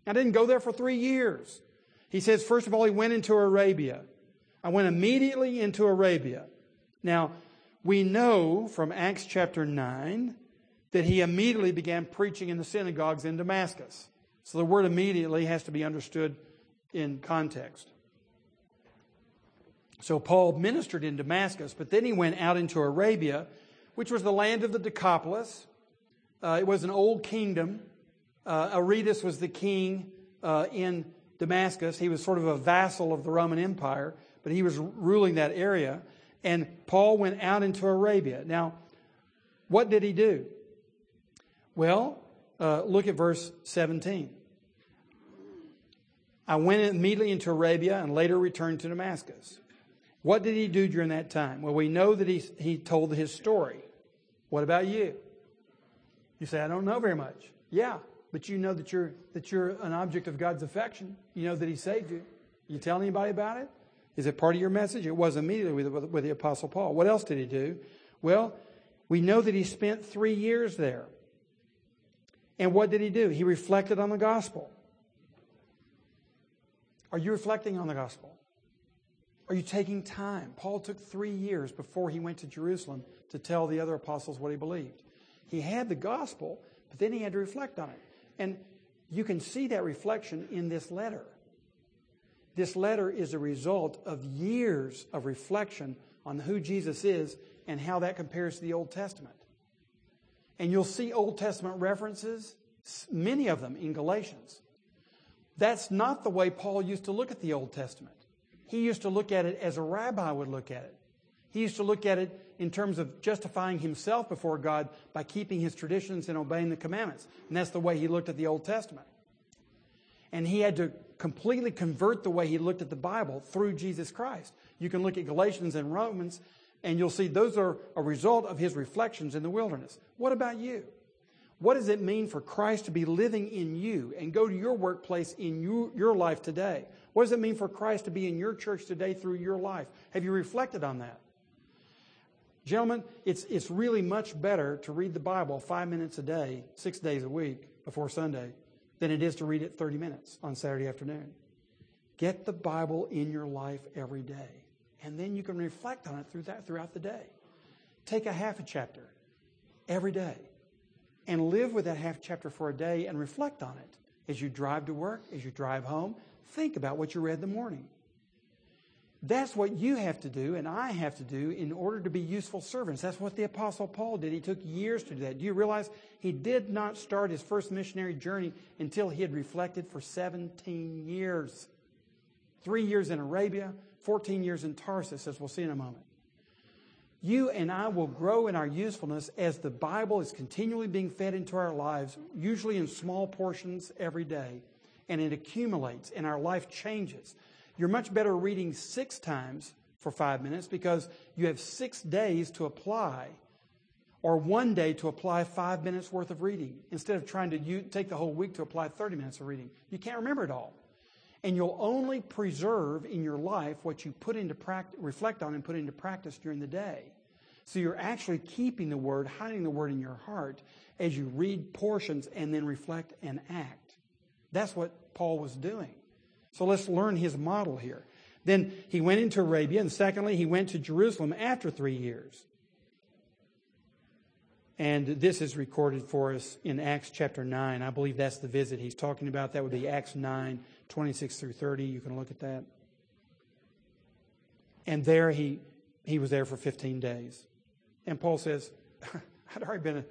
I didn't go there for three years. He says, first of all, he went into Arabia. I went immediately into Arabia. Now, we know from Acts chapter 9 that he immediately began preaching in the synagogues in Damascus. So the word immediately has to be understood in context. So Paul ministered in Damascus, but then he went out into Arabia, which was the land of the Decapolis. Uh, it was an old kingdom. Uh, Aretas was the king uh, in Damascus. He was sort of a vassal of the Roman Empire, but he was ruling that area. And Paul went out into Arabia. Now, what did he do? Well, uh, look at verse 17. I went immediately into Arabia and later returned to Damascus. What did he do during that time? Well, we know that he, he told his story. What about you? You say, I don't know very much. Yeah, but you know that you're, that you're an object of God's affection. You know that he saved you. You tell anybody about it? Is it part of your message? It was immediately with, with, with the Apostle Paul. What else did he do? Well, we know that he spent three years there. And what did he do? He reflected on the gospel. Are you reflecting on the gospel? Are you taking time? Paul took three years before he went to Jerusalem to tell the other apostles what he believed. He had the gospel, but then he had to reflect on it. And you can see that reflection in this letter. This letter is a result of years of reflection on who Jesus is and how that compares to the Old Testament. And you'll see Old Testament references, many of them in Galatians. That's not the way Paul used to look at the Old Testament. He used to look at it as a rabbi would look at it. He used to look at it in terms of justifying himself before God by keeping his traditions and obeying the commandments. And that's the way he looked at the Old Testament. And he had to completely convert the way he looked at the Bible through Jesus Christ. You can look at Galatians and Romans and you'll see those are a result of his reflections in the wilderness. What about you? What does it mean for Christ to be living in you and go to your workplace in you, your life today? What does it mean for Christ to be in your church today through your life? Have you reflected on that? Gentlemen, it's, it's really much better to read the Bible five minutes a day, six days a week before Sunday, than it is to read it 30 minutes on Saturday afternoon. Get the Bible in your life every day and then you can reflect on it through that throughout the day. Take a half a chapter every day and live with that half chapter for a day and reflect on it as you drive to work, as you drive home. Think about what you read in the morning. That's what you have to do and I have to do in order to be useful servants. That's what the Apostle Paul did. He took years to do that. Do you realize he did not start his first missionary journey until he had reflected for 17 years? Three years in Arabia, 14 years in Tarsus, as we'll see in a moment. You and I will grow in our usefulness as the Bible is continually being fed into our lives, usually in small portions every day, and it accumulates and our life changes. You're much better reading six times for five minutes because you have six days to apply or one day to apply five minutes worth of reading instead of trying to take the whole week to apply 30 minutes of reading. You can't remember it all. And you'll only preserve in your life what you put into practice, reflect on and put into practice during the day. So you're actually keeping the word, hiding the word in your heart as you read portions and then reflect and act. That's what Paul was doing. So let's learn his model here. Then he went into Arabia, and secondly, he went to Jerusalem after three years. And this is recorded for us in Acts chapter 9. I believe that's the visit he's talking about. That would be Acts 9, 26 through 30. You can look at that. And there he, he was there for 15 days. And Paul says, I'd already been,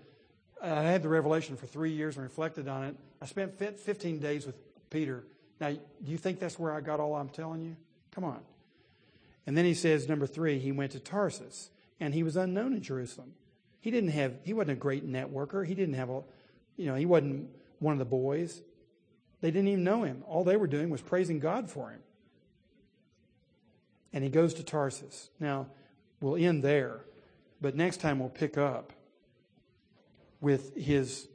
I had the revelation for three years and reflected on it. I spent 15 days with Peter. Now, do you think that's where I got all I'm telling you? Come on. And then he says, number three, he went to Tarsus, and he was unknown in Jerusalem. He didn't have, he wasn't a great networker. He didn't have a, you know, he wasn't one of the boys. They didn't even know him. All they were doing was praising God for him. And he goes to Tarsus. Now, we'll end there, but next time we'll pick up with his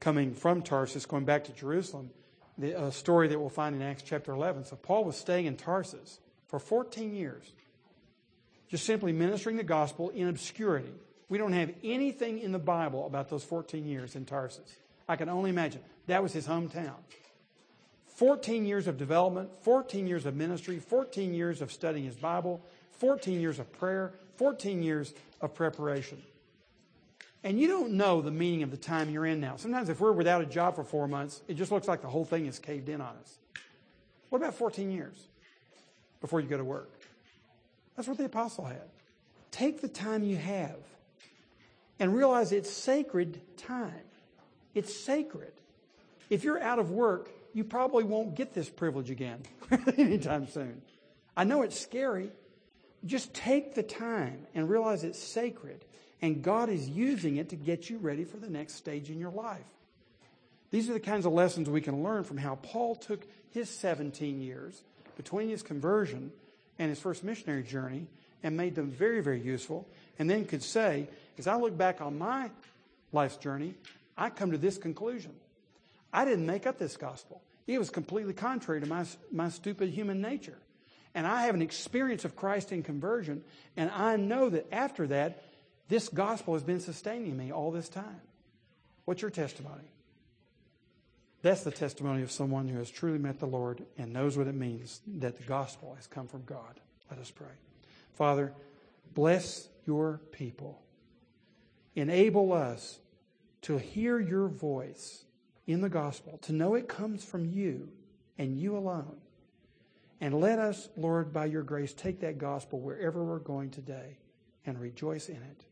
coming from Tarsus, going back to Jerusalem, the uh, story that we'll find in Acts chapter 11. So Paul was staying in Tarsus for 14 years, just simply ministering the gospel in obscurity. We don't have anything in the Bible about those 14 years in Tarsus. I can only imagine. That was his hometown. 14 years of development, 14 years of ministry, 14 years of studying his Bible, 14 years of prayer, 14 years of preparation. And you don't know the meaning of the time you're in now. Sometimes if we're without a job for four months, it just looks like the whole thing is caved in on us. What about 14 years before you go to work? That's what the apostle had. Take the time you have and realize it's sacred time. It's sacred. If you're out of work, you probably won't get this privilege again anytime soon. I know it's scary. Just take the time and realize it's sacred, and God is using it to get you ready for the next stage in your life. These are the kinds of lessons we can learn from how Paul took his 17 years between his conversion and his first missionary journey and made them very, very useful, and then could say, as I look back on my life's journey, I come to this conclusion. I didn't make up this gospel. It was completely contrary to my, my stupid human nature. And I have an experience of Christ in conversion, and I know that after that, this gospel has been sustaining me all this time. What's your testimony? That's the testimony of someone who has truly met the Lord and knows what it means that the gospel has come from God. Let us pray. Father, bless your people. Enable us to hear your voice in the gospel, to know it comes from you and you alone. And let us, Lord, by your grace, take that gospel wherever we're going today and rejoice in it.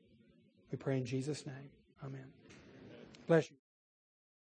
We pray in Jesus' name. Amen. Bless you.